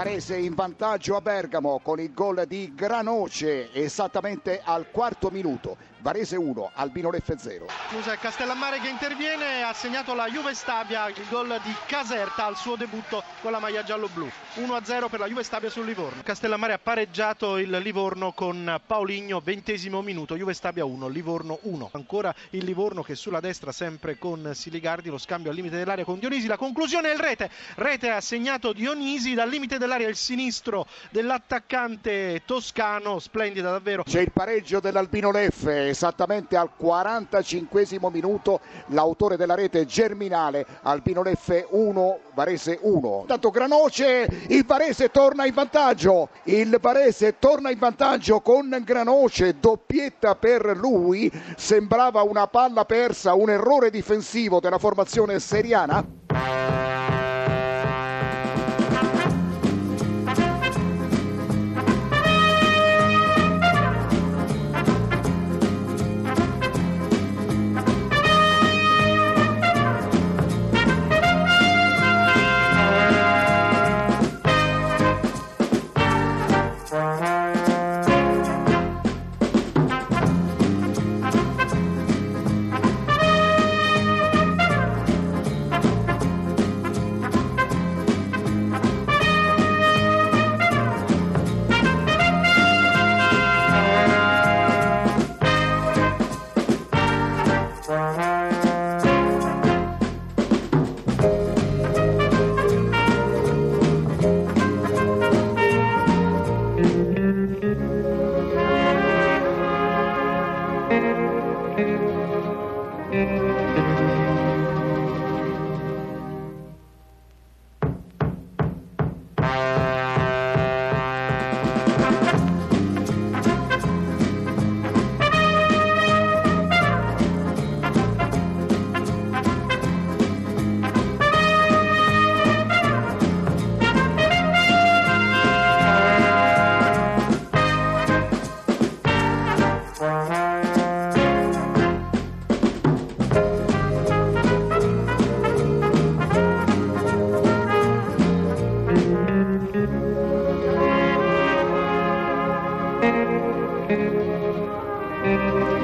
Varese in vantaggio a Bergamo con il gol di Granoce esattamente al quarto minuto. Varese 1, Albino Leffe 0. Scusa, Castellammare che interviene, ha segnato la Juve Stabia, il gol di Caserta al suo debutto con la maglia giallo-blu. 1-0 per la Juve Stabia sul Livorno. Castellammare ha pareggiato il Livorno con Paoligno, ventesimo minuto, Juve Stabia 1, Livorno 1. Ancora il Livorno che sulla destra sempre con Siligardi, lo scambio al limite dell'area con Dionisi, la conclusione è il rete. Rete ha segnato Dionisi dal limite dell'area il sinistro dell'attaccante toscano, splendida davvero. C'è il pareggio dell'Albino Leffe esattamente al 45 minuto l'autore della rete Germinale Albino Leffe 1 Varese 1 tanto Granoce il Varese torna in vantaggio il Varese torna in vantaggio con Granoce doppietta per lui sembrava una palla persa un errore difensivo della formazione seriana Música